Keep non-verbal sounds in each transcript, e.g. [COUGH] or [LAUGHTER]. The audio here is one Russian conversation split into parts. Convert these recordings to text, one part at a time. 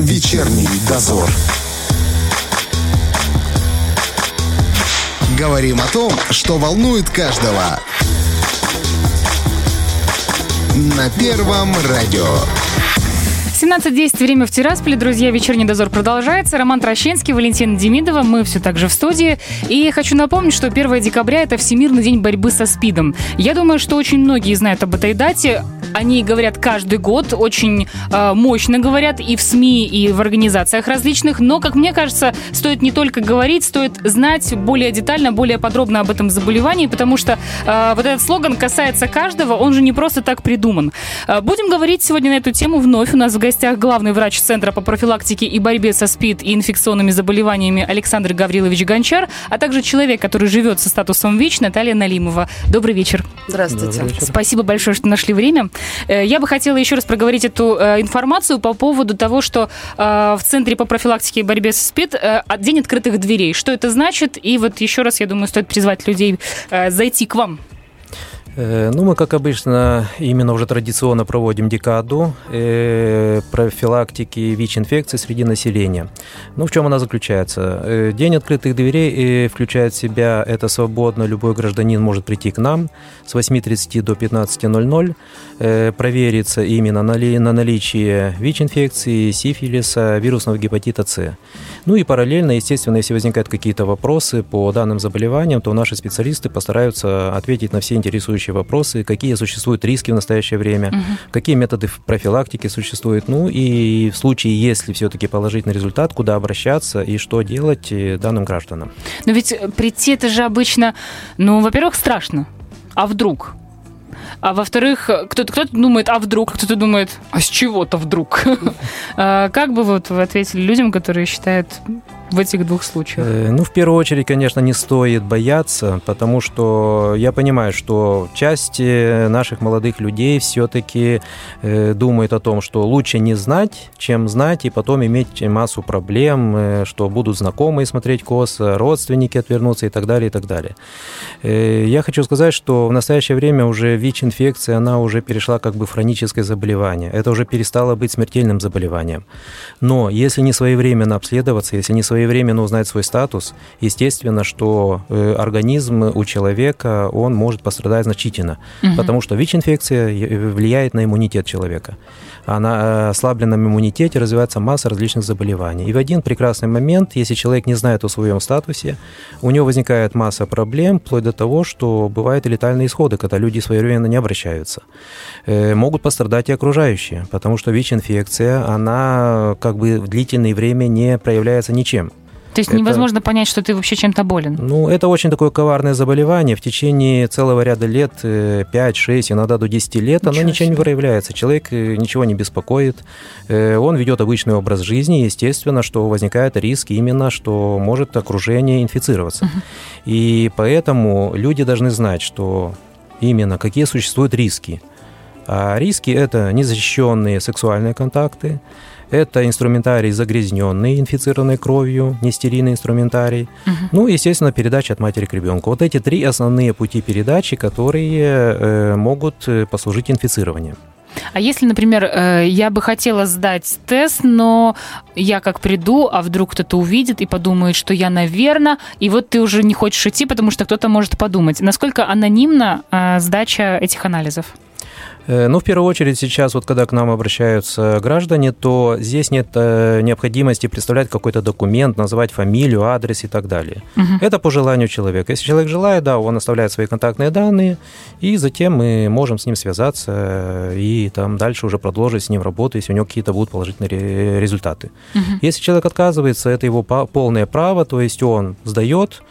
Вечерний дозор. Говорим о том, что волнует каждого. На Первом радио. 17.10, время в Тирасполе. Друзья, вечерний дозор продолжается. Роман Трощинский, Валентина Демидова. Мы все так же в студии. И хочу напомнить, что 1 декабря – это Всемирный день борьбы со СПИДом. Я думаю, что очень многие знают об этой дате. Они говорят каждый год, очень э, мощно говорят и в СМИ, и в организациях различных. Но, как мне кажется, стоит не только говорить, стоит знать более детально, более подробно об этом заболевании, потому что э, вот этот слоган касается каждого, он же не просто так придуман. Э, будем говорить сегодня на эту тему вновь. У нас в гостях главный врач Центра по профилактике и борьбе со СПИД и инфекционными заболеваниями Александр Гаврилович Гончар, а также человек, который живет со статусом ВИЧ, Наталья Налимова. Добрый вечер. Здравствуйте. Добрый вечер. Спасибо большое, что нашли время. Э, я бы хотела еще раз проговорить эту э, информацию по поводу того, что э, в Центре по профилактике и борьбе с СПИД день открытых дверей. Что это значит? И вот еще раз, я думаю, стоит призвать людей зайти к вам. Э, ну, мы, как обычно, именно уже традиционно проводим декаду э, профилактики ВИЧ-инфекции среди населения. Ну, в чем она заключается? Э, день открытых дверей включает в себя это свободно, любой гражданин может прийти к нам с 8.30 до 15.00, провериться именно на наличие ВИЧ-инфекции, сифилиса, вирусного гепатита С. Ну и параллельно, естественно, если возникают какие-то вопросы по данным заболеваниям, то наши специалисты постараются ответить на все интересующие вопросы, какие существуют риски в настоящее время, угу. какие методы профилактики существуют, ну и в случае, если все-таки положительный результат, куда обращаться и что делать э, данным гражданам. Но ведь прийти это же обычно, ну, во-первых, страшно. А вдруг? А во-вторых, кто-то кто думает, а вдруг, кто-то думает, а с чего-то вдруг. [LAUGHS] А как бы вот вы ответили людям, которые считают в этих двух случаях? Э, ну, в первую очередь, конечно, не стоит бояться, потому что я понимаю, что часть э, наших молодых людей все-таки э, думает о том, что лучше не знать, чем знать и потом иметь массу проблем, что будут знакомые смотреть косо, родственники отвернуться и так далее, и так далее. Я хочу сказать, что в настоящее время уже ВИЧ-инфекция, она уже перешла как бы в хроническое заболевание. Это уже перестало быть смертельным заболеванием. Но если не своевременно обследоваться, если не своевременно своевременно узнать свой статус, естественно, что э, организм у человека, он может пострадать значительно, угу. потому что ВИЧ-инфекция влияет на иммунитет человека. А на э, ослабленном иммунитете развивается масса различных заболеваний. И в один прекрасный момент, если человек не знает о своем статусе, у него возникает масса проблем, вплоть до того, что бывают и летальные исходы, когда люди своевременно не обращаются. Э, могут пострадать и окружающие, потому что ВИЧ-инфекция, она как бы в длительное время не проявляется ничем. То есть это, невозможно понять, что ты вообще чем-то болен? Ну, это очень такое коварное заболевание. В течение целого ряда лет, 5, э, 6, иногда до 10 лет, ничего оно ничего себе. не проявляется. Человек э, ничего не беспокоит. Э, он ведет обычный образ жизни. Естественно, что возникает риск именно, что может окружение инфицироваться. Угу. И поэтому люди должны знать, что именно какие существуют риски. А риски – это незащищенные сексуальные контакты, это инструментарий загрязненный, инфицированный кровью, нестерильный инструментарий. Угу. Ну, естественно, передача от матери к ребенку. Вот эти три основные пути передачи, которые э, могут э, послужить инфицированием. А если, например, э, я бы хотела сдать тест, но я как приду, а вдруг кто-то увидит и подумает, что я, наверное, и вот ты уже не хочешь идти, потому что кто-то может подумать. Насколько анонимна сдача этих анализов? Э, ну, в первую очередь, сейчас, вот когда к нам обращаются граждане, то здесь нет э, необходимости представлять какой-то документ, называть фамилию, адрес и так далее. Угу. Это по желанию человека. Если человек желает, да, он оставляет свои контактные данные, и затем мы можем с ним связаться э, и там дальше уже продолжить с ним работу, если у него какие-то будут положительные результаты. Угу. Если человек отказывается, это его полное право, то есть он сдает,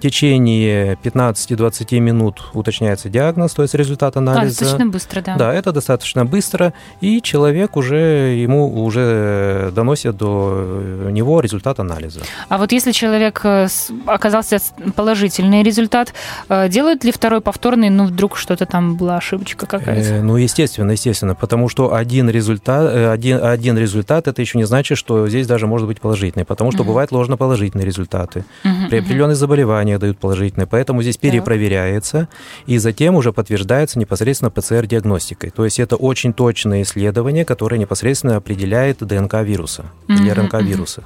в течение 15-20 минут уточняется диагноз, то есть результат анализа. А, достаточно быстро, да. Да, это достаточно быстро, и человек уже, ему уже доносит до него результат анализа. А вот если человек э, оказался положительный результат, э, делают ли второй повторный, ну, вдруг что-то там была ошибочка какая-то? Э, ну, естественно, естественно, потому что один результат, э, один, один результат, это еще не значит, что здесь даже может быть положительный, потому что угу. бывают ложноположительные результаты. Угу. при определенных заболеваниях дают положительные. Поэтому здесь перепроверяется и затем уже подтверждается непосредственно ПЦР-диагностикой. То есть это очень точное исследование, которое непосредственно определяет ДНК вируса или РНК вируса.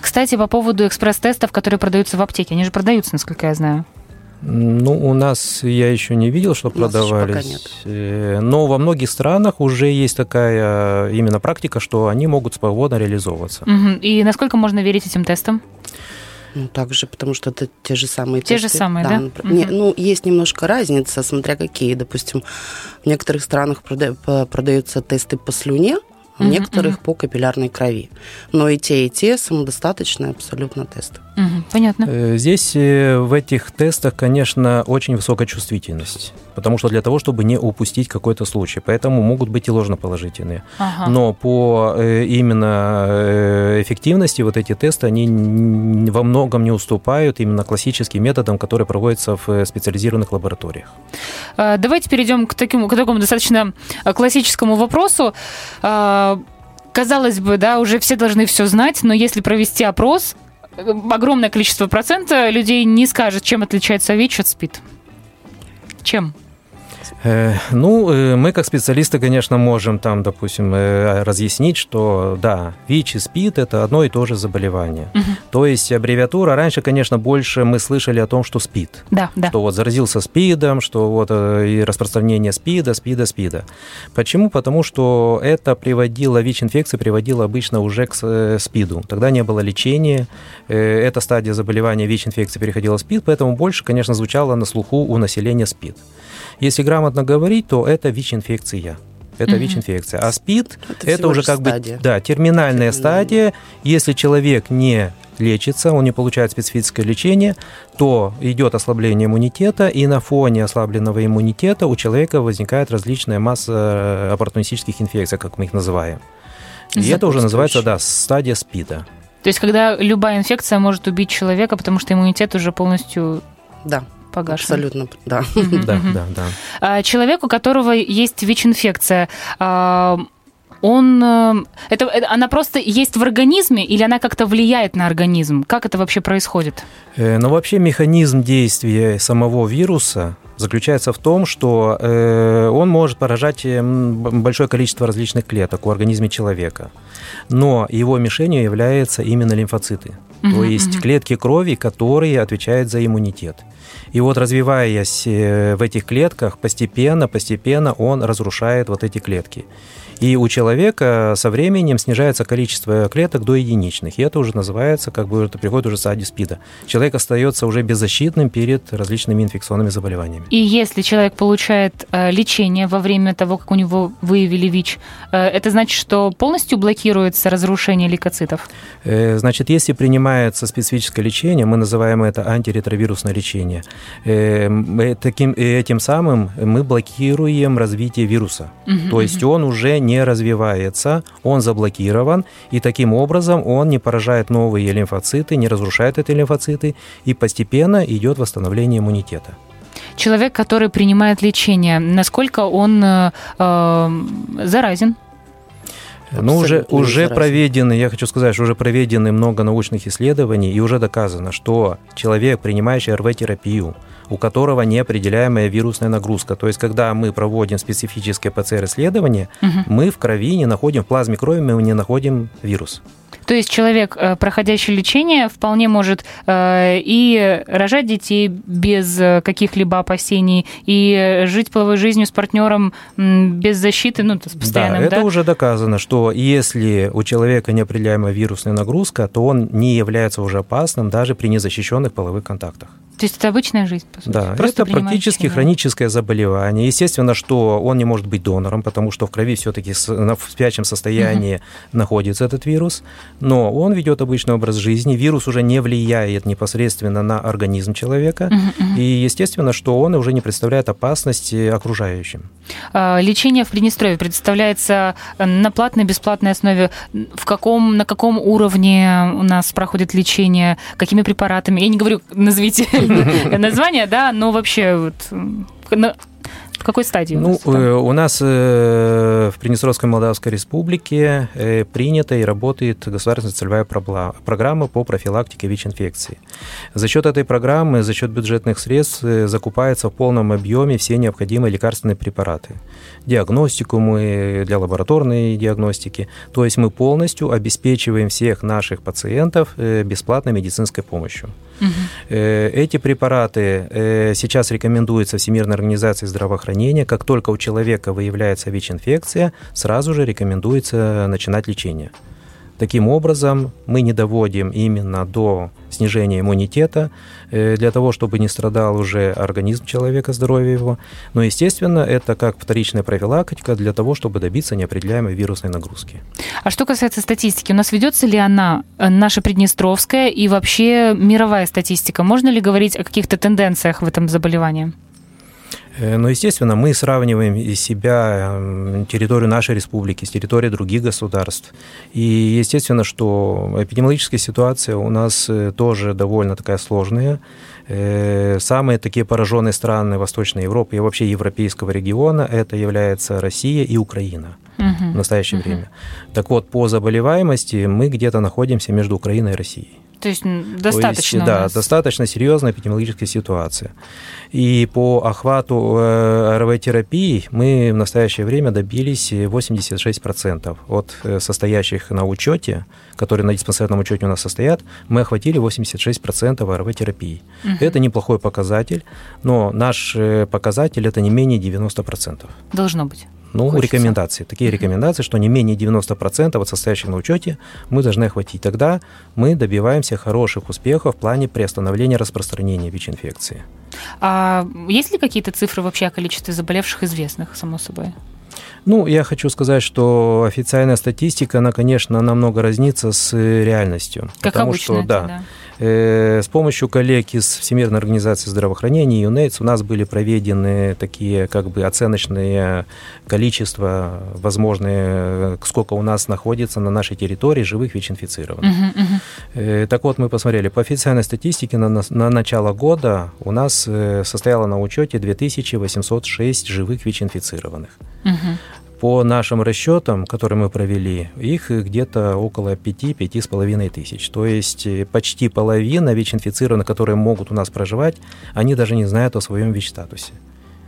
Кстати, по поводу экспресс-тестов, которые продаются в аптеке, они же продаются, насколько я знаю. Ну, у нас я еще не видел, что продавались. Э, Но во многих странах уже есть такая именно практика, что они могут свободно реализовываться. Мгм. И насколько можно верить этим тестам? Ну, также, потому что это те же самые Те же тесты. самые, да? напр- Не, Мгм. ну, есть немножко разница, смотря какие. Допустим, в некоторых странах прода- продаются тесты по слюне, а в некоторых мгм. по капиллярной крови. Но и те, и те самодостаточные абсолютно тесты. Мгм, Понятно. Э, Здесь э, в этих тестах, конечно, очень высокая чувствительность, потому что для того, чтобы не упустить какой-то случай, поэтому могут быть и ложноположительные. Ага. Но по э, именно эффективности вот эти тесты, они во многом не уступают именно классическим методам, которые проводятся в специализированных лабораториях. А, Давайте перейдем к, таким, к такому достаточно а, классическому вопросу. А, Казалось бы, да, уже все должны все знать, но если провести опрос, огромное количество процента людей не скажет, чем отличается ВИЧ от СПИД. Чем? Э, Ну, э, мы как специалисты, конечно, можем там, допустим, э, разъяснить, что да, ВИЧ и СПИД – это одно и то же заболевание. Мгм. То есть аббревиатура, раньше, конечно, больше мы слышали о том, что СПИД. Да, да. что вот заразился СПИДом, что вот и распространение СПИДа, СПИДа, СПИДа. Почему? Потому что это приводило, ВИЧ-инфекция приводила обычно уже к СПИДу. Тогда не было лечения, эта стадия заболевания ВИЧ-инфекции переходила в СПИД, поэтому больше, конечно, звучало на слуху у населения СПИД. Если грамотно говорить, то это ВИЧ-инфекция. Это Мгм. ВИЧ-инфекция. А СПИД Это, это уже как стадия. бы да, терминальная Терминальная. стадия. Если человек не лечится, он не получает специфическое лечение, то идет ослабление иммунитета, и на фоне ослабленного иммунитета у человека возникает различная масса э, оппортунистических инфекций, как мы их называем. И это уже называется, да, стадия СПИДа. То есть, когда любая инфекция может убить человека, потому что иммунитет уже полностью Да, погашен. абсолютно, да. Да, да, да. А, Человек, у которого есть ВИЧ-инфекция, а, он, э, это, это- она просто есть в организме или она как-то влияет на организм? Как это вообще происходит? Э, Но вообще механизм действия самого вируса заключается в том, что э, он может поражать э, большое количество различных клеток в организме человека. Но его мишенью являются именно лимфоциты, то Мгм, есть мгм. клетки крови, которые отвечают за иммунитет. И вот развиваясь э, в этих клетках, постепенно, постепенно он разрушает вот эти клетки. И у человека со временем снижается количество клеток до единичных. И это уже называется, как бы это приходит уже стадия СПИДа. Человек остается уже беззащитным перед различными инфекционными заболеваниями. И если человек получает э, лечение во время того, как у него выявили ВИЧ, э, это значит, что полностью блокируется разрушение лейкоцитов? Значит, если принимается специфическое лечение, мы называем это антиретровирусное лечение, э, мы таким, этим самым мы блокируем развитие вируса. Мгм, То есть он уже не развивается, он заблокирован, и таким образом он не поражает новые лимфоциты, не разрушает эти лимфоциты, и постепенно идет восстановление иммунитета. Человек, который принимает лечение, насколько он э, э, Ну, уже, уже проведены, я хочу сказать, что уже проведены много научных исследований, и уже доказано, что человек, принимающий РВ-терапию, у которого неопределяемая вирусная нагрузка, то есть когда мы проводим специфическое ПЦР-исследование, Мгм. мы в крови не находим, в плазме крови мы не находим вирус. То есть человек, э, проходящий лечение, вполне может э, и рожать детей без э, каких-либо опасений, и жить половой жизнью с партнером без защиты, ну, есть постоянным, да, да? это уже доказано, что если у человека неопределяемая вирусная нагрузка, то он не является уже опасным даже при незащищенных половых контактах. То есть это обычная жизнь, по сути. Да, Просто это практически лечение. хроническое заболевание. Естественно, что он не может быть донором, потому что в крови все-таки в спячем состоянии находится этот вирус, но он ведет обычный образ жизни, вирус уже не влияет непосредственно на организм человека, Мгм, мгм. и естественно, что он уже не представляет опасности окружающим. А, Лечение в Приднестровье предоставляется э, на платной, бесплатной основе. В каком, на каком уровне у нас проходит лечение? Какими препаратами? Я не говорю, назовите [LAUGHS] название, да, но вообще вот, на- какой стадии? у Ну, нас э, у нас э, в Приднестровской Молдавской Республике э, принята и работает государственная целевая программа по профилактике ВИЧ-инфекции. За счет этой программы, за счет бюджетных средств закупаются в полном объеме все необходимые лекарственные препараты. Диагностику мы для лабораторной диагностики. То есть мы полностью обеспечиваем всех наших пациентов бесплатной медицинской помощью. Э, Эти препараты э, сейчас рекомендуются Всемирной организацией здравоохранения. Как только у человека выявляется ВИЧ-инфекция, сразу же рекомендуется начинать лечение. Таким образом, мы не доводим именно до снижения иммунитета, э, для того, чтобы не страдал уже организм человека, здоровье его. Но, естественно, это как вторичная профилактика для того, чтобы добиться неопределяемой вирусной нагрузки. А что касается статистики, у нас ведется ли она, э, наша Приднестровская и вообще мировая статистика? Можно ли говорить о каких-то тенденциях в этом заболевании? Э, Но, естественно, мы сравниваем из себя м, территорию нашей республики с территорией других государств. И, естественно, что эпидемиологическая ситуация у нас э, тоже довольно такая сложная. Э, Самые такие пораженные страны Восточной Европы и вообще европейского региона это является Россия и Украина Мгм. в настоящее Мгм. время. Так вот, по заболеваемости мы где-то находимся между Украиной и Россией. То есть м, То есть, достаточно да, достаточно серьезная эпидемиологическая ситуация. И по охвату э, РВ-терапии мы в настоящее время добились 86% от э, состоящих на учете, которые на диспансерном учете у нас состоят, мы охватили 86% РВ-терапии. Мгм. Это неплохой показатель, но наш э, показатель это не менее 90%. Должно быть. Ну, Хочется. рекомендации. Такие рекомендации, что не менее 90% от состоящих на учете мы должны охватить. Тогда мы добиваемся хороших успехов в плане приостановления распространения ВИЧ-инфекции. А есть ли какие-то цифры вообще о количестве заболевших известных, само собой? Ну, я хочу сказать, что официальная статистика, она, конечно, намного разнится с реальностью. Как потому обычно. что, это, да, Э, С помощью коллег из Всемирной организации здравоохранения ЮНЕЙДС у нас были проведены такие как бы оценочные количества возможные, э, сколько у нас находится на нашей территории живых ВИЧ-инфицированных. Мгм, мгм. Э, Так вот, мы посмотрели, по официальной статистике на, на начало года у нас э, состояло на учете 2806 живых ВИЧ-инфицированных. Мгм. По нашим расчетам, которые мы провели, их где-то около 5-5,5 тысяч. То есть э, почти половина ВИЧ-инфицированных, которые могут у нас проживать, они даже не знают о своем ВИЧ-статусе.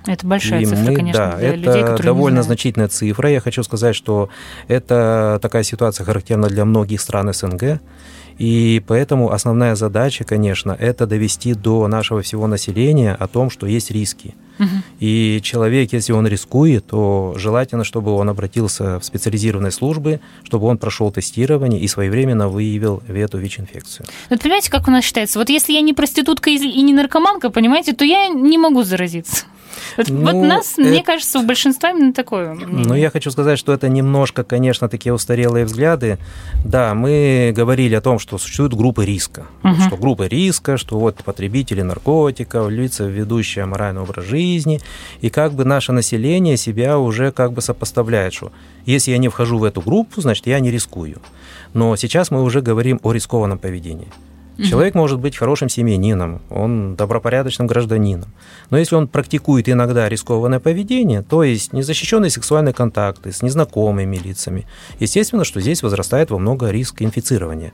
Это большая И цифра, мы- конечно, да, для это людей, которые довольно значительная цифра. Я хочу сказать, что это такая ситуация характерна для многих стран СНГ. И поэтому основная задача, конечно, это довести до нашего всего населения о том, что есть риски. И человек, если он рискует, то желательно, чтобы он обратился в специализированные службы, чтобы он прошел тестирование и своевременно выявил эту ВИЧ-инфекцию. Ну, Вот понимаете, как у нас считается? Вот если я не проститутка и не наркоманка, понимаете, то я не могу заразиться. Вот, Ну, вот нас, это- мне кажется, у большинства именно такое. Мнение. я хочу сказать, что это немножко, конечно, такие устарелые взгляды. Да, мы говорили о том, что существуют группы риска. Мгм. Что группы риска, что вот потребители наркотиков, лица, ведущие аморальный образ жизни. И как бы наше население себя уже как бы сопоставляет, что если я не вхожу в эту группу, значит, я не рискую. Но сейчас мы уже говорим о рискованном поведении. Мгм. Человек может быть хорошим семьянином, он добропорядочным гражданином. Но если он практикует иногда рискованное поведение, то есть незащищенные сексуальные контакты с незнакомыми лицами, естественно, что здесь возрастает во много риск инфицирования.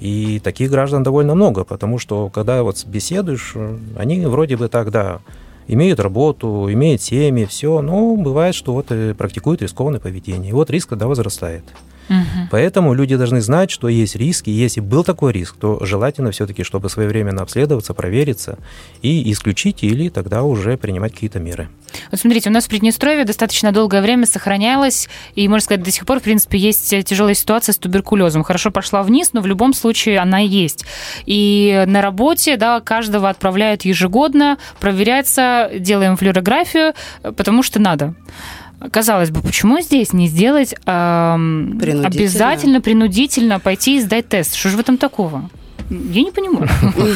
И таких граждан довольно много, потому что когда вот беседуешь, они вроде бы тогда имеют работу, имеют семьи, все, но бывает, что вот э, практикуют рискованное поведение. И вот риск тогда возрастает. Мгм. Поэтому люди должны знать, что есть риски. Если был такой риск, то желательно все-таки, чтобы своевременно обследоваться, провериться и исключить или тогда уже принимать какие-то меры. Вот смотрите, у нас в Приднестровье достаточно долгое время сохранялась, и, можно сказать, до сих пор, в принципе, есть тяжелая ситуация с туберкулезом. Хорошо пошла вниз, но в любом случае она есть. И на работе, да, каждого отправляют ежегодно, проверяется, делаем флюорографию, потому что надо. Казалось бы, почему здесь не сделать эм, Принудительно. обязательно, принудительно пойти и сдать тест? Что же в этом такого? Я не понимаю. [LAUGHS]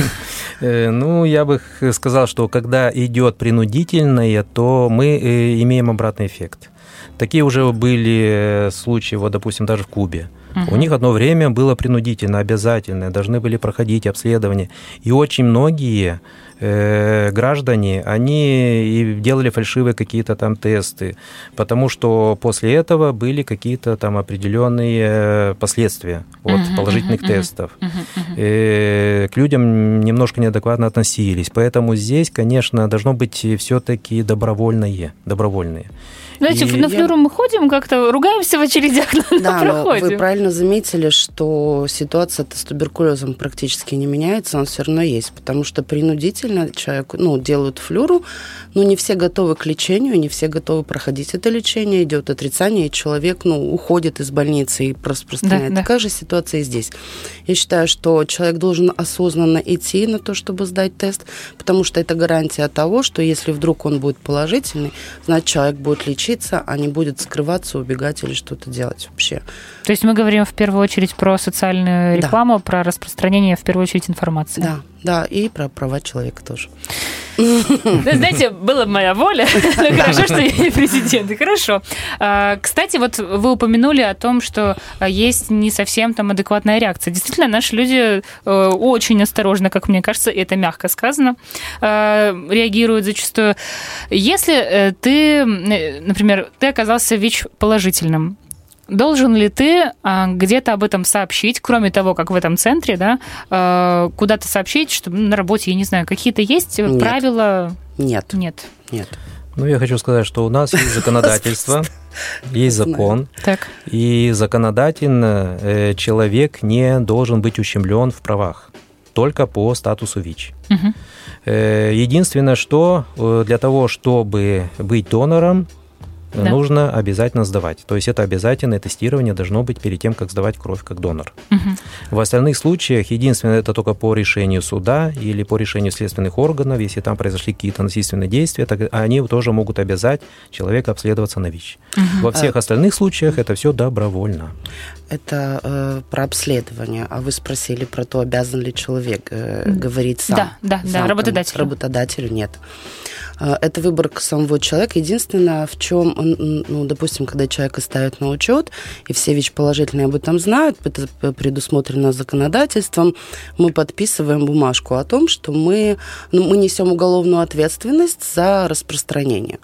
Э, Ну, я бы сказал, что когда идет принудительное, то мы э, имеем обратный эффект. Такие уже были э, случаи, вот, допустим, даже в Кубе. У них одно время было принудительно, обязательное, должны были проходить обследование. И очень многие э, граждане, они делали фальшивые какие-то там тесты, потому что после этого были какие-то там определенные последствия от Мгм, положительных мгм. тестов. Мгм, мгм. Э, к людям немножко неадекватно относились. Поэтому здесь, конечно, должно быть все-таки добровольное, добровольные. Знаете, И на я- флюру мы ходим, как-то ругаемся в очередях, [LAUGHS] но Да, но вы проходим. правильно заметили, что ситуация с туберкулезом практически не меняется, он все равно есть, потому что принудительно человеку, ну, делают флюру, но не все готовы к лечению, не все готовы проходить это лечение, идет отрицание, и человек, ну, уходит из больницы и распространяет. Да, да. Такая же ситуация и здесь. Я считаю, что человек должен осознанно идти на то, чтобы сдать тест, потому что это гарантия того, что если вдруг он будет положительный, значит, человек будет лечиться, а не будет скрываться, убегать или что-то делать вообще. То есть мы говорим в первую очередь про социальную Да. рекламу, про распространение в первую очередь информации. Да, да, и про права человека тоже. Ну, знаете, была моя воля. [LAUGHS] Ну, Хорошо, что я не президент. Хорошо. А, Кстати, вот вы упомянули о том, что а, есть не совсем там адекватная реакция. Действительно, наши люди э, очень осторожно, как мне кажется, это мягко сказано, э, реагируют зачастую. Если э, ты, э, например, ты оказался ВИЧ положительным, Должен ли ты а, где-то об этом сообщить, кроме того, как в этом центре, да, а, куда-то сообщить, что ну, на работе, я не знаю, какие-то есть Нет. правила? Нет, Нет. нет. Ну, я хочу сказать, что у нас есть законодательство, [LAUGHS] есть закон, Так. и законодательно э, человек не должен быть ущемлен в правах только по статусу ВИЧ. Э, Единственное, что э, для того, чтобы быть донором, э, Да. нужно обязательно сдавать. То есть это обязательное тестирование должно быть перед тем, как сдавать кровь как донор. Мгм. В остальных случаях единственное это только по решению суда или по решению следственных органов, если там произошли какие-то насильственные действия, так они тоже могут обязать человека обследоваться на ВИЧ. Мгм. Во всех остальных случаях это все добровольно. Это э, про обследование. А вы спросили про то, обязан ли человек э, говорить сам. Да, да, да, Сам, работодателю. кому- Работодателю нет. Э, Это выбор самого человека. Единственное, в чем, ну, допустим, когда человека ставят на учет, и все ВИЧ-положительные об этом знают, это предусмотрено законодательством, мы подписываем бумажку о том, что мы, ну, мы несем уголовную ответственность за распространение.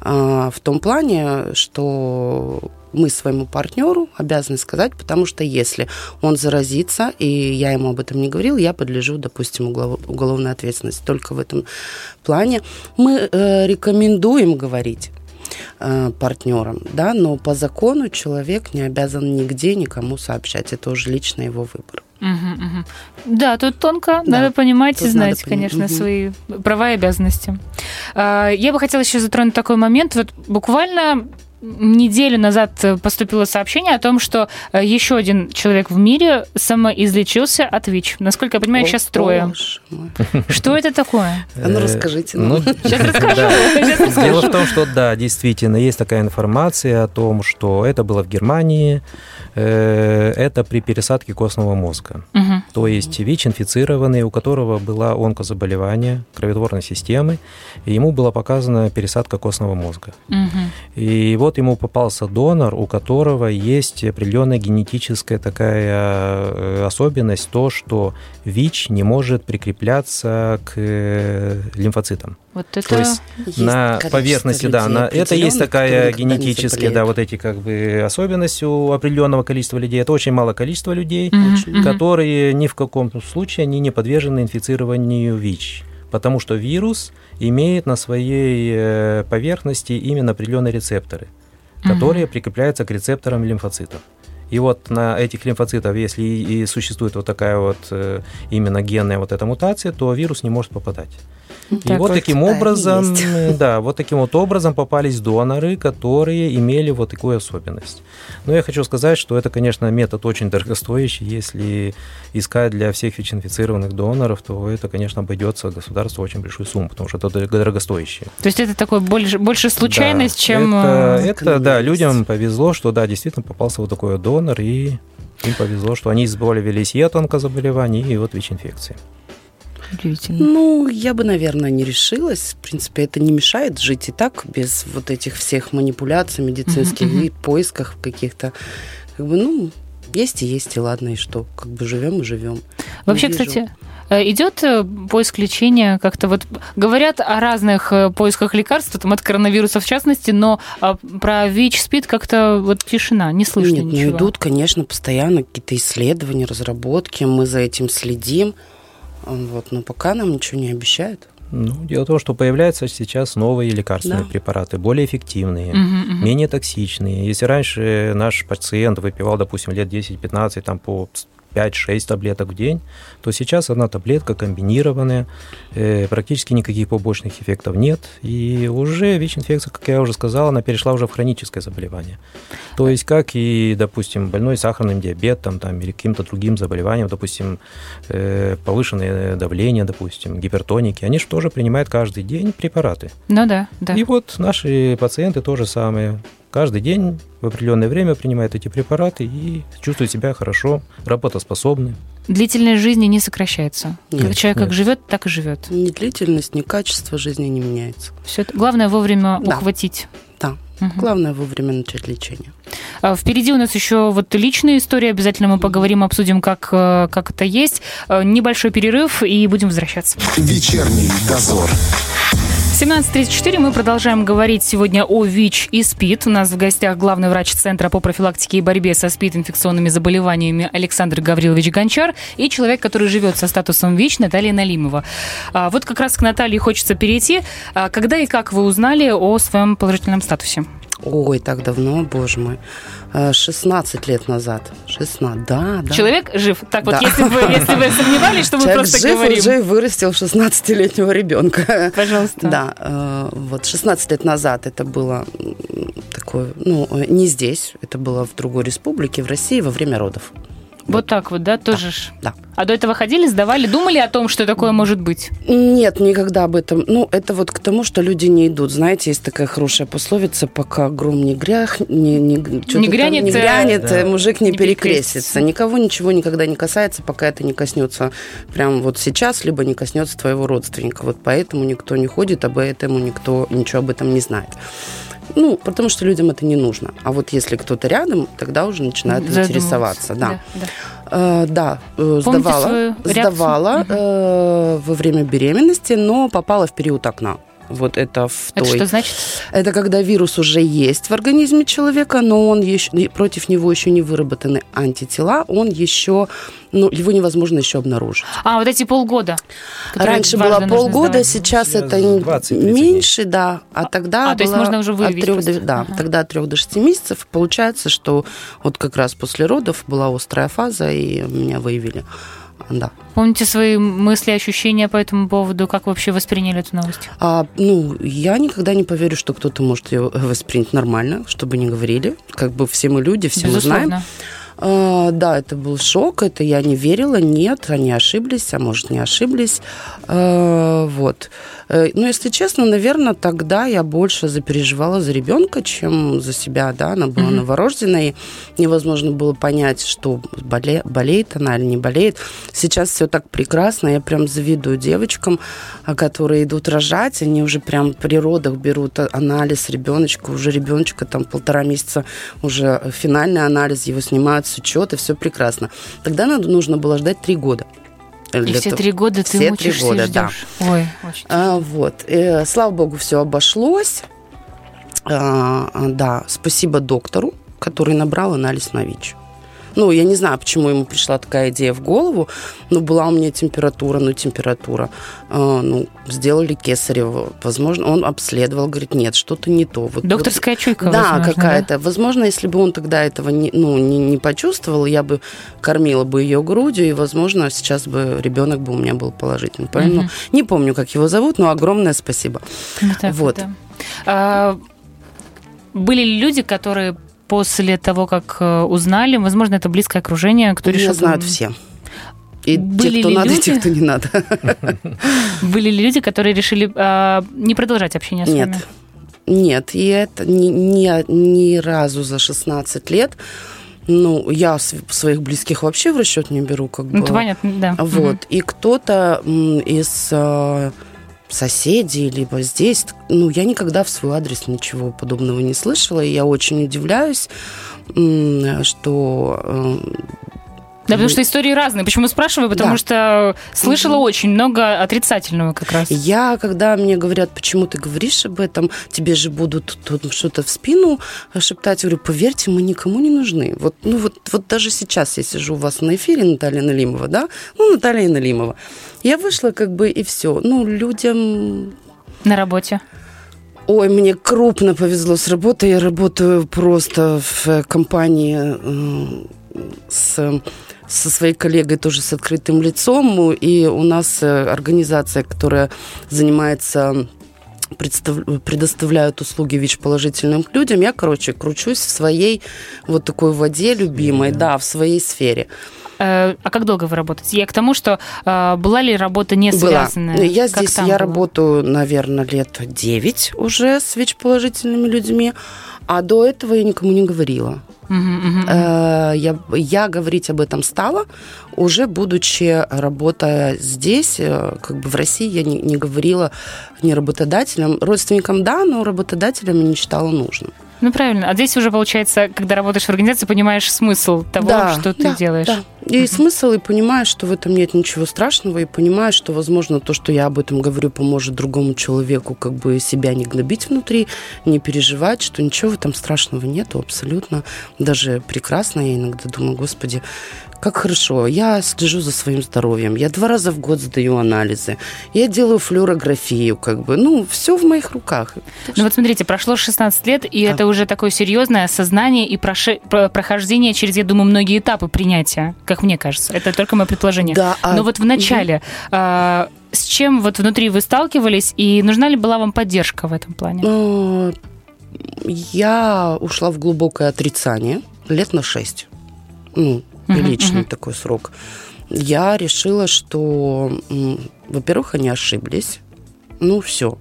А, В том плане, что мы своему партнеру обязаны сказать, потому что если он заразится, и я ему об этом не говорил, я подлежу, допустим, уголов- уголовной ответственности. Только в этом плане мы э, рекомендуем говорить э, партнерам, да, но по закону человек не обязан нигде никому сообщать. Это уже лично его выбор. Мгм, мгм. Да, тут тонко, Да, надо понимать и знать, понять. конечно, Мгм. свои права и обязанности. А, Я бы хотела еще затронуть такой момент. Вот буквально неделю назад э, поступило сообщение о том, что э, еще один человек в мире самоизлечился от ВИЧ. Насколько я понимаю, О, сейчас трое. Что это такое? А ну, расскажите ну. Сейчас расскажу. Дело в том, что да, действительно, есть такая информация о том, что это было в Германии, э, это при пересадке костного мозга. То есть ВИЧ-инфицированный, у которого было онкозаболевание кроветворной системы, и ему была показана пересадка костного мозга. И вот ему попался донор, у которого есть определенная генетическая такая э, особенность, то, что ВИЧ не может прикрепляться к э, лимфоцитам. Вот это... То есть Есть на количество поверхности, да, на, это есть такая генетическая, да, вот эти как бы особенности у определенного количества людей. Это очень мало количества людей, мгм. которые ни в каком случае они не подвержены инфицированию ВИЧ. Потому что вирус имеет на своей э, поверхности именно определенные рецепторы, которые прикрепляются к рецепторам лимфоцитов. И вот на этих лимфоцитах, если и и существует вот такая вот э, именно генная вот эта мутация, то вирус не может попадать. И Так вот вот, таким образом, есть. [LAUGHS] да, вот таким вот образом попались доноры, которые имели вот такую особенность. Но я хочу сказать, что это, конечно, метод очень дорогостоящий. Если искать для всех ВИЧ-инфицированных доноров, то это, конечно, обойдется государству очень большую сумму, потому что это дорого- дорогостоящее. То есть это такой больше, больше случайность, Да, чем... Это, э, это, да, людям повезло, что, да, действительно попался вот такой вот донор, и им повезло, что они избавились и от онкозаболеваний, и от ВИЧ-инфекции. Удивительно. Ну, я бы, наверное, не решилась. В принципе, это не мешает жить и так, без вот этих всех манипуляций медицинских мгм. и поисках каких-то. Как бы, ну, Есть и есть, и ладно, и что? Как бы живем и живем. Вообще, кстати, э, идет э, поиск лечения как-то вот говорят о разных э, поисках лекарств там, от коронавируса в частности, но а, про ВИЧ, СПИД как-то вот тишина, не слышно Нет, ничего. ну идут, конечно, постоянно какие-то исследования, разработки, мы за этим следим, вот, но пока нам ничего не обещают. Ну, дело в том, что появляются сейчас новые лекарственные Да. препараты, более эффективные, Мгм, мгм. менее токсичные. Если раньше наш пациент выпивал, допустим, лет 10-15 там, по 5-6 таблеток в день, то сейчас одна таблетка комбинированная, э, практически никаких побочных эффектов нет, и уже ВИЧ-инфекция, как я уже сказал, она перешла уже в хроническое заболевание. То есть, как и, допустим, больной сахарным диабетом там, или каким-то другим заболеванием, допустим, э, повышенное давление, допустим, гипертоники, они же тоже принимают каждый день препараты. Ну да, да. И вот наши пациенты то же самое. Каждый день в определенное время принимают эти препараты и чувствуют себя хорошо, работоспособны. Длительность жизни не сокращается. Нет, Человек как нет. живет, так и живет. Ни длительность, ни качество жизни не меняется. Все это главное вовремя Да. ухватить. Да. Мгм. Главное вовремя начать лечение. А, Впереди у нас еще вот личные истории. Обязательно мы поговорим, обсудим, как, э, как это есть. Э, Небольшой перерыв и будем возвращаться. Вечерний дозор. 17.34 мы продолжаем говорить сегодня о ВИЧ и СПИД. У нас в гостях главный врач Центра по профилактике и борьбе со СПИД инфекционными заболеваниями Александр Гаврилович Гончар и человек, который живет со статусом ВИЧ Наталья Налимова. А, Вот как раз к Наталье хочется перейти. А, Когда и как вы узнали о своем положительном статусе? Ой, так давно, боже мой. Э, 16 лет назад. 16, да, да. Человек жив. Так вот, Да. если вы, если вы сомневались, что мы Человек просто жив говорим. уже вырастил 16-летнего ребенка. Пожалуйста. Да, э, вот 16 лет назад это было такое, ну, э, не здесь, это было в другой республике, в России, во время родов. Вот так вот, да, тоже ж. Да. А до этого ходили, сдавали, думали о том, что такое может быть? Нет, никогда об этом. Ну, это вот к тому, что люди не идут. Знаете, есть такая хорошая пословица, пока гром не грях, не, не, Не там грянет, не э, грянет Да. мужик не, не перекрестится. перекрестится. Никого ничего никогда не касается, пока это не коснется прямо вот сейчас, либо не коснется твоего родственника. Вот поэтому никто не ходит, об этом никто ничего об этом не знает. Ну, потому что людям это не нужно. А вот если кто-то рядом, тогда уже начинают Задумываться. интересоваться. Да. да. Э, да, э, Помните сдавала, сдавала э, во время беременности, но попала в период окна. Вот это в Это той. что значит? Это когда вирус уже есть в организме человека, но он еще против него еще не выработаны антитела, он еще, ну, его невозможно еще обнаружить. А, вот эти полгода. Раньше было полгода, сдавать. сейчас Сейчас это не- 20-30 меньше, да. А тогда а, то есть можно уже от выявить трёх просто. до, да, Ага. тогда от трех до шести месяцев. Получается, что вот как раз после родов была острая фаза, и меня выявили. Да. Помните свои мысли, ощущения по этому поводу? Как вообще восприняли эту новость? А, ну, я никогда не поверю, что кто-то может ее воспринять нормально, чтобы не говорили. Как бы все мы люди, все мы знаем. А, да, это был шок, это я не верила, нет, они ошиблись, а может не ошиблись. А, вот. Э, Но, если честно, наверное, тогда я больше запереживала за ребенка, чем за себя, да, она была Мгм. новорожденной, невозможно было понять, что боле- болеет она или не болеет. Сейчас все так прекрасно, я прям завидую девочкам, а, которые идут рожать, они уже прям при родах берут анализ ребеночка, уже ребеночка там полтора месяца, уже финальный анализ, его снимают с учета, все прекрасно. Тогда надо, нужно было ждать три года. И все три года ты все три мучишься года, и да. ждешь. Ой, очень. А, вот. Э, слава богу, все обошлось. А, а, да, спасибо доктору, который набрал анализ на ВИЧ. Ну, я не знаю, почему ему пришла такая идея в голову, но была у меня температура, ну, температура. А, ну, сделали кесарево. Возможно, он обследовал, говорит, нет, что-то не то. Вот, вот- Докторская чуйка, да, какая-то. Возможно, если бы он тогда этого не, ну, не, не почувствовал, я бы кормила бы ее грудью, и, возможно, сейчас бы ребенок бы у меня был положительный. Поэтому Мгм. не помню, как его зовут, но огромное спасибо. Ну, так Вот. да. А, были ли люди, которые после того, как э, узнали, возможно, это близкое окружение, кто решил... Меня знают там- все. И Были те, кто надо, и люди? те, кто не надо. [LAUGHS] Были ли люди, которые решили а, не продолжать общение с Нет. вами? Нет, и это ни, ни, ни разу за 16 лет. Ну, я св- своих близких вообще в расчет не беру, как Ну, бы. это понятно, да. Вот. И кто-то из э, соседей, либо здесь, ну, я никогда в свой адрес ничего подобного не слышала, и я очень удивляюсь. что э, Да, потому что истории разные. Почему спрашиваю? Потому Да. что слышала очень много отрицательного как раз. Я, когда мне говорят, почему ты говоришь об этом, тебе же будут тут что-то в спину шептать, я говорю, поверьте, мы никому не нужны. Вот, ну вот, вот даже сейчас я сижу у вас на эфире, Наталья Налимова, да? Ну, Наталья Налимова. Я вышла как бы и все. Ну, людям На работе. Ой, мне крупно повезло с работой. Я работаю просто в компании э, с, со своей коллегой тоже с открытым лицом. И у нас э, организация, которая занимается предоставляют услуги ВИЧ-положительным людям. Я, короче, кручусь в своей вот такой воде любимой, да, в своей сфере. Э, А как долго вы работаете? Я к тому, что э, была ли работа не Была. связанная? Я здесь, я было? работаю, наверное, лет 9 уже с ВИЧ-положительными людьми, а до этого я никому не говорила. Э, Я, я говорить об этом стала, уже будучи работая здесь, как бы в России, я не, не говорила ни работодателям, родственникам да, но работодателям не считала нужным. Ну, правильно. А здесь уже, получается, когда работаешь в организации, понимаешь смысл того, что ты да, делаешь. Да. И смысл, и понимаешь, что в этом нет ничего страшного, и понимаешь, что, возможно, то, что я об этом говорю, поможет другому человеку как бы себя не гнобить внутри, не переживать, что ничего в этом страшного нету абсолютно. Даже прекрасно. Я иногда думаю, господи, как хорошо. Я слежу за своим здоровьем. Я два раза в год сдаю анализы. Я делаю флюорографию, как бы. Ну, все в моих руках. Ну вот смотрите, прошло 16 лет, и Да. это уже такое серьезное осознание и проше- про- прохождение через, я думаю, многие этапы принятия, как мне кажется. Это только мое предположение. Да, а- Но вот в начале а, с чем вот внутри вы сталкивались, и нужна ли была вам поддержка в этом плане? Э, Я ушла в глубокое отрицание лет на шесть. Ну, приличный мгм. такой срок. Я решила, что, во-первых, они ошиблись. Ну, все.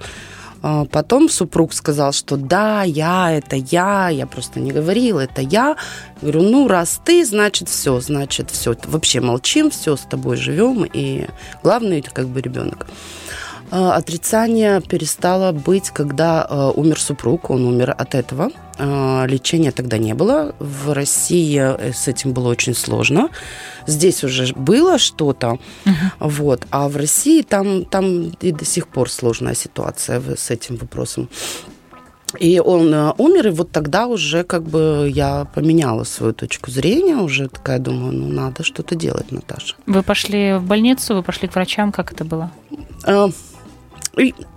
Потом супруг сказал, что да, я, это я, я просто не говорила, это я. Говорю, ну, раз ты, значит, все, значит, все. Вообще молчим, все, с тобой живем, и главное, это как бы ребенок. Э, Отрицание перестало быть, когда э, умер супруг, он умер от этого. Э, Лечения тогда не было. В России э, с этим было очень сложно. Здесь уже было что-то, вот, а в России там, там и до сих пор сложная ситуация с этим вопросом. И он э, умер, и вот тогда уже как бы я поменяла свою точку зрения, уже такая думаю, ну надо что-то делать, Наташа. Вы пошли в больницу, вы пошли к врачам, как это было?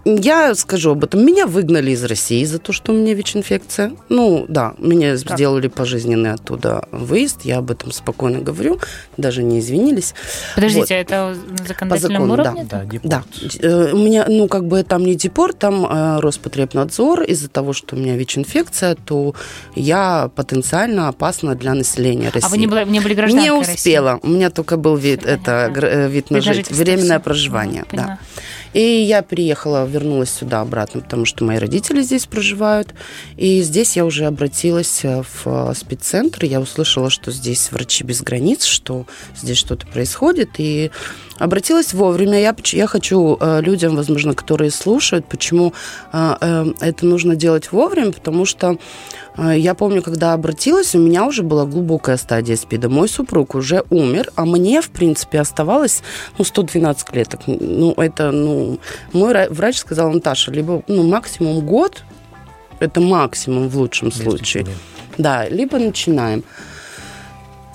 Я скажу об этом. Меня выгнали из России за то, что у меня ВИЧ-инфекция. Ну, да, меня Как? сделали пожизненный оттуда выезд. Я об этом спокойно говорю. Даже не извинились. Подождите, а это на законодательном закону, уровне? Да, депорт. Да. Э, У меня, ну, как бы там не депорт, там э, Роспотребнадзор. Из-за того, что у меня ВИЧ-инфекция, то я потенциально опасна для населения России. А вы не были, не были гражданкой Не России? успела. У меня только был вид, это, э, вид на жить- жительство, временное проживание. Поняла. Да. И я приехала, вернулась сюда обратно, потому что мои родители здесь проживают. И здесь я уже обратилась э, в э, спеццентр. Я услышала, что здесь врачи без границ, что здесь что-то происходит. И обратилась вовремя. Я, я хочу э, людям, возможно, которые слушают, почему э, э, это нужно делать вовремя, потому что я помню, когда обратилась, у меня уже была глубокая стадия СПИДа. Мой супруг уже умер, а мне, в принципе, оставалось ну, 112 клеток. Ну, это, ну, мой ра- врач сказал, Наташа, либо, ну, максимум год, это максимум в лучшем случае. Да, либо начинаем.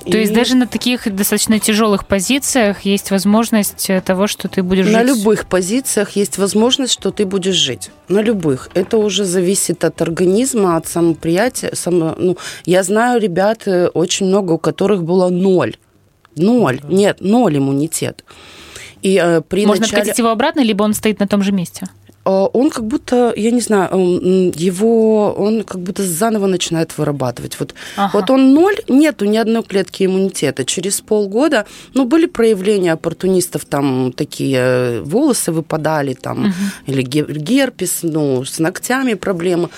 То есть И даже на таких достаточно тяжелых позициях есть возможность э, того, что ты будешь на жить. любых позициях есть возможность, что ты будешь жить. На любых. Это уже зависит от организма, от самоприятия. Само, ну, я знаю ребят э, очень много, у которых было ноль. Ноль. Нет, ноль иммунитет. И э, при Можно начале... откатить его обратно, либо он стоит на том же месте. Э, он как будто, я не знаю, его, он как будто заново начинает вырабатывать. Вот, Ага. вот он ноль, нету ни одной клетки иммунитета. Через полгода, ну, были проявления оппортунистов, там такие э, волосы выпадали, там, или ге- герпес, ну, с ногтями проблемы.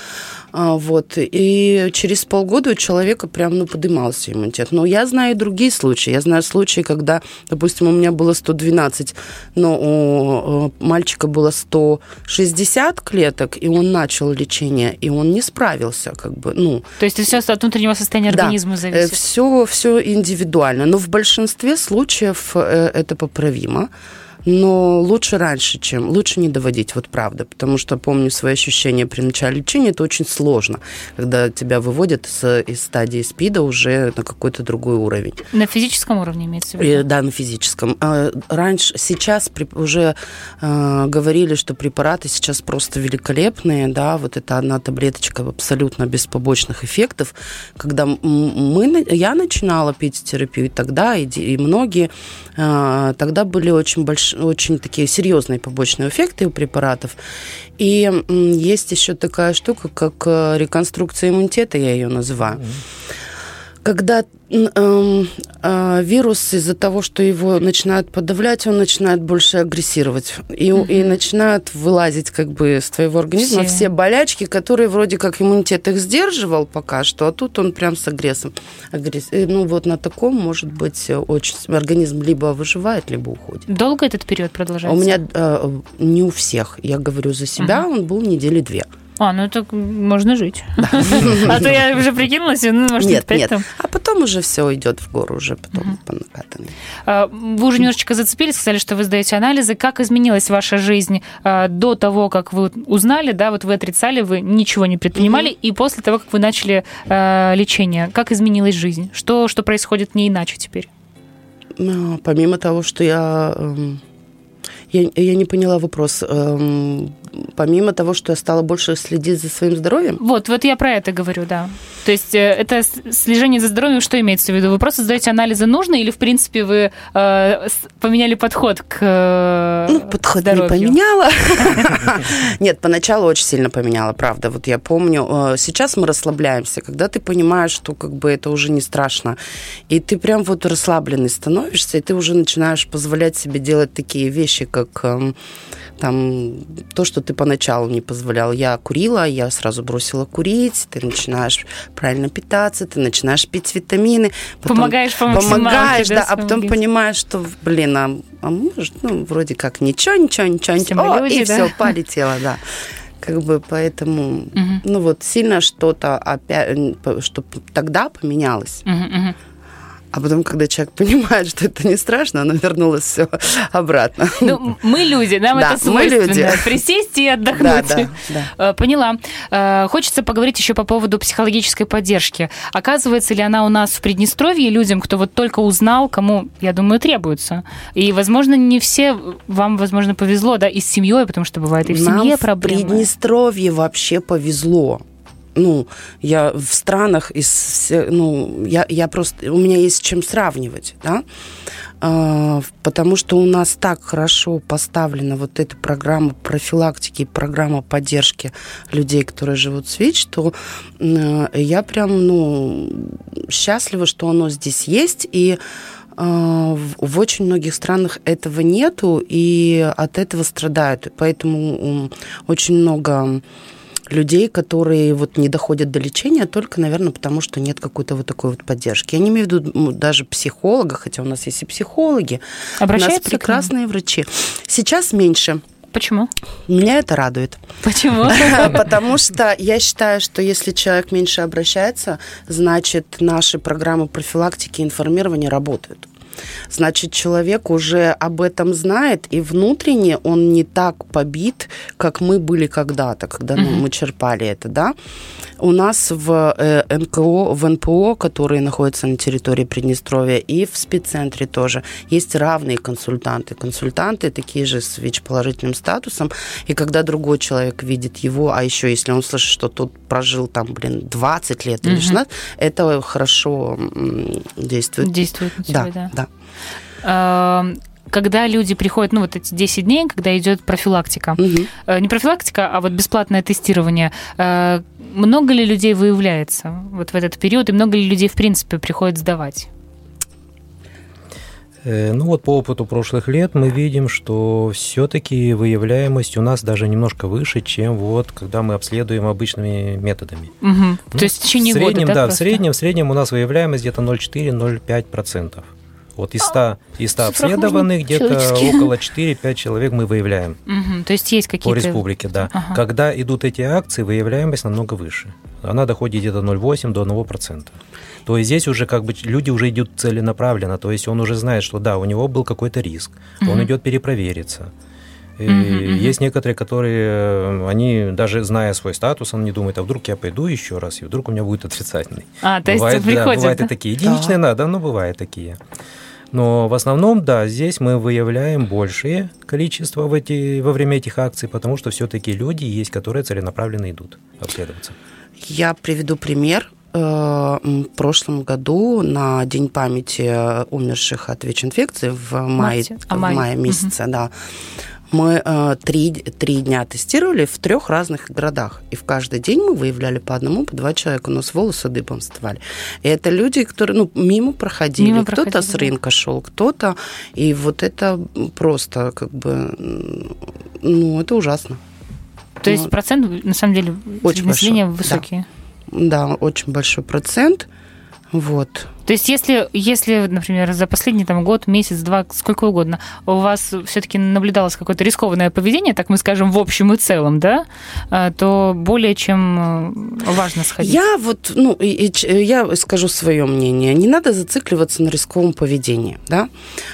А, вот. И через полгода у человека прям, ну, подымался иммунитет. Но я знаю и другие случаи. Я знаю случаи, когда, допустим, у меня было 112, но у мальчика было 160 клеток, и он начал лечение, и он не справился, как бы, ну. То есть это все от внутреннего состояния да, организма э, зависит? Все, все индивидуально. Но в большинстве случаев э, это поправимо но лучше раньше, чем... Лучше не доводить, вот правда, потому что помню свои ощущения при начале лечения, это очень сложно, когда тебя выводят с, из стадии СПИДа уже на какой-то другой уровень. На физическом уровне имеется в виду? И, да, на физическом. А, раньше, сейчас при, уже э, говорили, что препараты сейчас просто великолепные, да, вот это одна таблеточка абсолютно без побочных эффектов. Когда мы, я начинала пить терапию тогда, и, и многие, э, тогда были очень большие очень такие серьезные побочные эффекты у препаратов. И есть еще такая штука, как э, реконструкция иммунитета, я ее называю. Mm-hmm когда э, э, вирус из-за того, что его начинают подавлять, он начинает больше агрессировать. И, угу. и начинают вылазить как бы из твоего организма все. все болячки, которые вроде как иммунитет их сдерживал пока что, а тут он прям с агрессом. Агресс... Ну вот на таком, может быть, очень организм либо выживает, либо уходит. Долго этот период продолжается? У меня э, не у всех. Я говорю за себя, угу. он был недели две. А, ну так можно жить. А то я уже прикинулась, ну, может, нет, нет. А потом уже все идет в гору, уже потом по накатанной. А, вы уже немножечко зацепились, сказали, что вы сдаете анализы. Как изменилась ваша жизнь а, до того, как вы узнали, да, вот вы отрицали, вы ничего не предпринимали, и после того, как вы начали а, лечение, как изменилась жизнь? Что, что происходит не иначе теперь? Помимо того, что я эм, я, я не поняла вопрос. Эм, помимо того, что я стала больше следить за своим здоровьем? Вот, вот я про это говорю, да. То есть э, это слежение за здоровьем, что имеется в виду? Вы просто сдаете анализы нужные или, в принципе, вы э, поменяли подход к э, Ну, подход здоровью? не поменяла. [LAUGHS] Нет, поначалу очень сильно поменяла, правда. Вот я помню, э, сейчас мы расслабляемся, когда ты понимаешь, что как бы это уже не страшно, и ты прям вот расслабленный становишься, и ты уже начинаешь позволять себе делать такие вещи, как эм, там то, что ты поначалу не позволял. Я курила, я сразу бросила курить, ты начинаешь правильно питаться, ты начинаешь пить витамины. Потом помогаешь по Помогаешь, да, а потом понимаешь, что, блин, а, а может, ну, вроде как ничего, ничего, ничего, ничего, люди, и да? все, полетело, да как бы поэтому, угу. ну вот сильно что-то опять, что тогда поменялось. Угу, угу. А потом, когда человек понимает, что это не страшно, оно вернулось все обратно. Ну, мы люди, нам да, это свойственно. Мы люди. Присесть и отдохнуть. Да, да, да. Э, поняла. Э, хочется поговорить еще по поводу психологической поддержки. Оказывается ли она у нас в Приднестровье людям, кто вот только узнал, кому, я думаю, требуется? И, возможно, не все, вам, возможно, повезло, да, и с семьей, потому что бывает и в семье Нам проблемы. в Приднестровье вообще повезло ну, я в странах из, ну, я, я просто, у меня есть чем сравнивать, да, а, потому что у нас так хорошо поставлена вот эта программа профилактики, программа поддержки людей, которые живут с ВИЧ, что я прям, ну, счастлива, что оно здесь есть, и а, в очень многих странах этого нету, и от этого страдают. Поэтому очень много людей, которые вот не доходят до лечения только, наверное, потому что нет какой-то вот такой вот поддержки. Я не имею в виду даже психолога, хотя у нас есть и психологи. Обращаются у нас прекрасные врачи. Сейчас меньше. Почему? Меня это радует. Почему? [LAUGHS] Потому что я считаю, что если человек меньше обращается, значит, наши программы профилактики и информирования работают. Значит, человек уже об этом знает, и внутренне он не так побит, как мы были когда-то, когда ну, мы черпали это, да. У нас в э, НКО, в НПО, которые находятся на территории Приднестровья, и в спеццентре тоже есть равные консультанты. Консультанты такие же с ВИЧ-положительным статусом, и когда другой человек видит его, а еще если он слышит, что тот прожил там, блин, 20 лет или 16, это хорошо действует. Действует на тебя, да. да. Когда люди приходят, ну, вот эти 10 дней, когда идет профилактика, угу. не профилактика, а вот бесплатное тестирование, э, много ли людей выявляется вот в этот период, и много ли людей, в принципе, приходят сдавать? Э, ну вот по опыту прошлых лет мы видим, что все-таки выявляемость у нас даже немножко выше, чем вот когда мы обследуем обычными методами. Угу. Ну, То есть в течение в среднем, года, да, да в среднем, в среднем у нас выявляемость где-то 0,4-0,5%. Вот из 100, из 100 обследованных где-то около 4-5 человек мы выявляем. Угу, то есть есть какие-то... По республике, да. Ага. Когда идут эти акции, выявляемость намного выше. Она доходит где-то 0,8 до 1%. То есть здесь уже как бы люди уже идут целенаправленно, то есть он уже знает, что да, у него был какой-то риск, угу. он идет перепровериться. И mm-hmm. есть некоторые, которые, э, они даже зная свой статус, он не думает, а вдруг я пойду еще раз, и вдруг у меня будет отрицательный. А, то бывает, есть приходит, да, бывают да? и такие. Единичные, да. да, но бывают такие. Но в основном, да, здесь мы выявляем большее количество в эти, во время этих акций, потому что все-таки люди есть, которые целенаправленно идут обследоваться. Я приведу пример. Э, в прошлом году на День памяти умерших от ВИЧ-инфекции в мае, а в мае месяце, угу. да, мы э, три, три дня тестировали в трех разных городах. И в каждый день мы выявляли по одному, по два человека. У нас волосы дыбом вставали. И это люди, которые ну, мимо проходили. Мимо кто-то проходили, с рынка шел, кто-то. И вот это просто как бы... Ну, это ужасно. То есть ну, процент, на самом деле, очень населения высокий? Да. да, очень большой процент. Вот. То есть, если, если, например, за последний там, год, месяц, два, сколько угодно, у вас все-таки наблюдалось какое-то рискованное поведение, так мы скажем, в общем и целом, да, а, то более чем э, важно сходить. Я вот, ну, и, и, я скажу свое мнение. Не надо зацикливаться на рисковом поведении, да.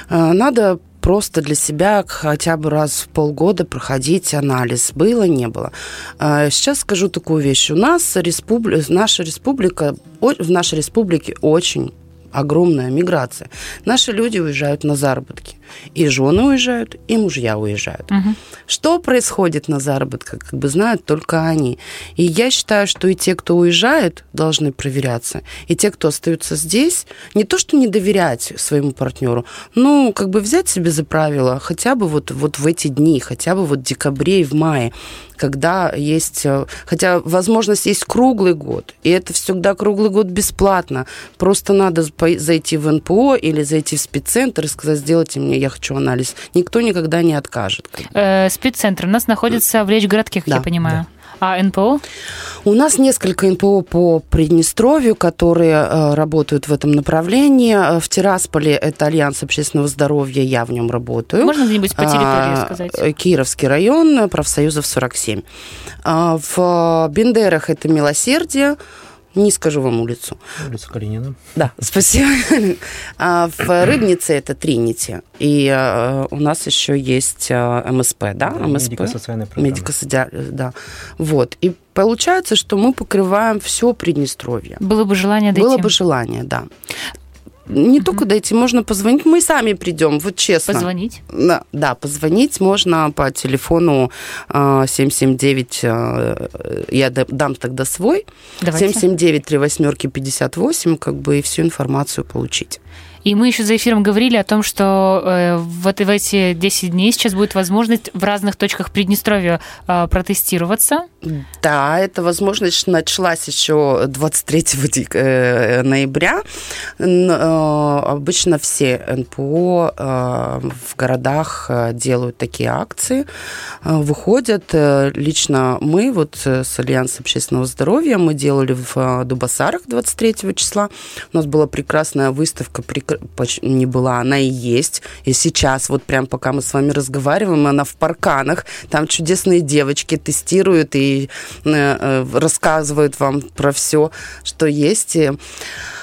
А, надо просто для себя хотя бы раз в полгода проходить анализ. Было, не было. А, сейчас скажу такую вещь. У нас республи... наша республика, в нашей республике очень огромная миграция. Наши люди уезжают на заработки. И жены уезжают, и мужья уезжают. Угу. Что происходит на заработках, как бы знают только они. И я считаю, что и те, кто уезжает, должны проверяться. И те, кто остаются здесь, не то, что не доверять своему партнеру, ну, как бы взять себе за правило хотя бы вот, вот в эти дни, хотя бы вот в декабре и в мае, когда есть... Э, хотя возможность есть круглый год, и это всегда круглый год бесплатно. Просто надо зайти в НПО или зайти в спеццентр и сказать, сделайте мне я хочу анализ, никто никогда не откажет. Э, спеццентр у нас находится в Речгородке, как да, я понимаю. Да. А НПО? У нас несколько НПО по Приднестровью, которые э, работают в этом направлении. Э, в Тирасполе это Альянс общественного здоровья, я в нем работаю. Можно где-нибудь по территории а, сказать? Кировский район, профсоюзов 47. А, в Бендерах это Милосердие, не скажу вам улицу. Улица Калинина. Да, [LAUGHS] спасибо. А в Рыбнице это Тринити. И а, у нас еще есть а, МСП, да? МСП. Медико-социальная программа. Медико-социальная, да. Вот. И получается, что мы покрываем все Приднестровье. Было бы желание дойти. Было бы желание, да. Не угу. только дойти, можно позвонить. Мы сами придем, вот честно. Позвонить? Да, да позвонить можно по телефону 779, а, э, я дам тогда свой. Давайте. 779 3 восьмерки 58, как бы и всю информацию получить. И мы еще за эфиром говорили о том, что э, вот в эти 10 дней сейчас будет возможность в разных точках Приднестровья э, протестироваться. Да, эта возможность началась еще 23 э, ноября. Обычно все НПО в городах делают такие акции, выходят. Лично мы, вот с Альянса общественного здоровья, мы делали в Дубасарах 23 числа. У нас была прекрасная выставка, не была, она и есть. И сейчас, вот прям пока мы с вами разговариваем, она в парканах. Там чудесные девочки тестируют и э, э, рассказывают вам про все, что есть.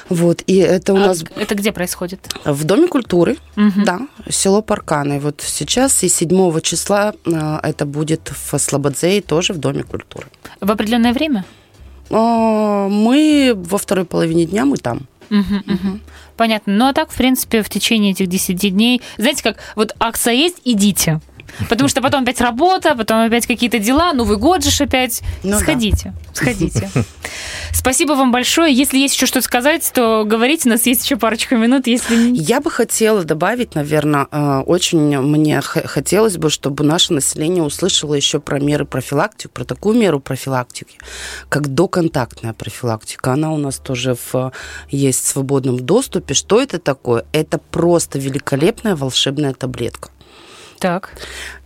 Вот, и это у а нас... Это где происходит? В Доме культуры, угу. да, село Парканы. Вот сейчас и 7 числа э, это будет в Слободзе тоже в Доме культуры. В определенное время? А, мы во второй половине дня мы там. Угу, угу. Понятно. Ну а так, в принципе, в течение этих 10 дней, знаете как, вот акция есть, идите. Потому что потом опять работа, потом опять какие-то дела, Новый год же опять. Ну да. сходите, сходите. Спасибо вам большое. Если есть еще что сказать, то говорите, у нас есть еще парочка минут. Если Я бы хотела добавить, наверное, э, очень мне хотелось бы, чтобы наше население услышало еще про меры профилактики, про такую меру профилактики, как доконтактная профилактика. Она у нас тоже в, есть в свободном доступе. Что это такое? Это просто великолепная волшебная таблетка. Так.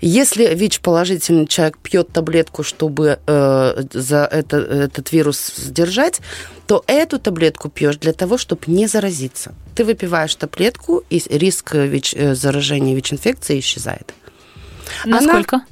Если ВИЧ-положительный человек пьет таблетку, чтобы э, за это, этот вирус сдержать, то эту таблетку пьешь для того, чтобы не заразиться. Ты выпиваешь таблетку, и риск ВИЧ, э, заражения ВИЧ-инфекцией исчезает. Она- Насколько? М,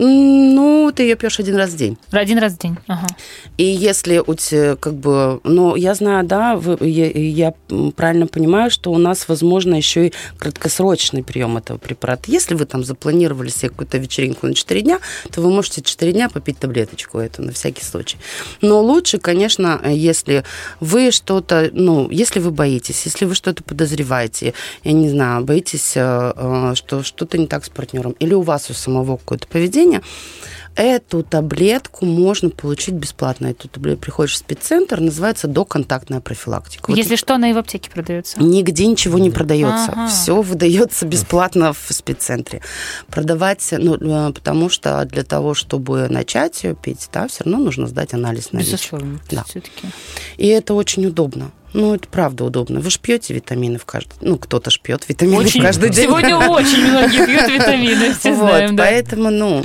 Ну, ты ее пьешь один раз в день. Один раз в день. Ага. И если у тебя, как бы, ну, я знаю, да, вы- я, я правильно понимаю, что у нас, возможно, еще и краткосрочный прием этого препарата. Если вы там запланировали себе какую-то вечеринку на 4 дня, то вы можете 4 дня попить таблеточку эту на всякий случай. Но лучше, конечно, если вы что-то, ну, если вы боитесь, если вы что-то подозреваете, я не знаю, боитесь, э, э, что что-то не так с партнером, или у вас у самого какое-то поведение, Эту таблетку можно получить бесплатно. Эту таблетку приходишь в спеццентр, называется доконтактная профилактика. Вот Если что, она и в аптеке продается. Нигде ничего не продается. Ага. Все выдается бесплатно в спеццентре. Продавать, ну, э, потому что для того, чтобы начать ее пить, да, все равно нужно сдать анализ на ВИЧ. Безусловно. Да. Все-таки. И это очень удобно. Ну, это правда удобно. Вы же пьете витамины в каждый... Ну, кто-то ж пьет витамины Очень, в каждый день. сегодня очень многие пьют [LAUGHS] витамины, все Вот, знаем, да. Поэтому, ну,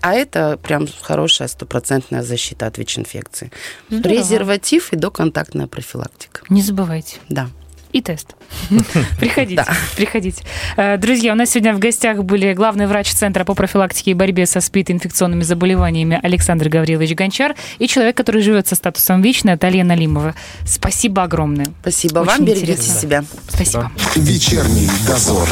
а это прям хорошая стопроцентная защита от ВИЧ-инфекции. Здорово. Презерватив и доконтактная профилактика. Не забывайте. Да. И тест. [LAUGHS] Приходите, приходите. Э, Друзья, у нас сегодня в гостях были главный врач Центра по профилактике и борьбе со СПИД и инфекционными заболеваниями Александр Гаврилович Гончар и человек, который живет со статусом ВИЧ, Наталья Налимова. Спасибо огромное. Спасибо Очень вам, берегите интересно. себя. Спасибо. Вечерний дозор.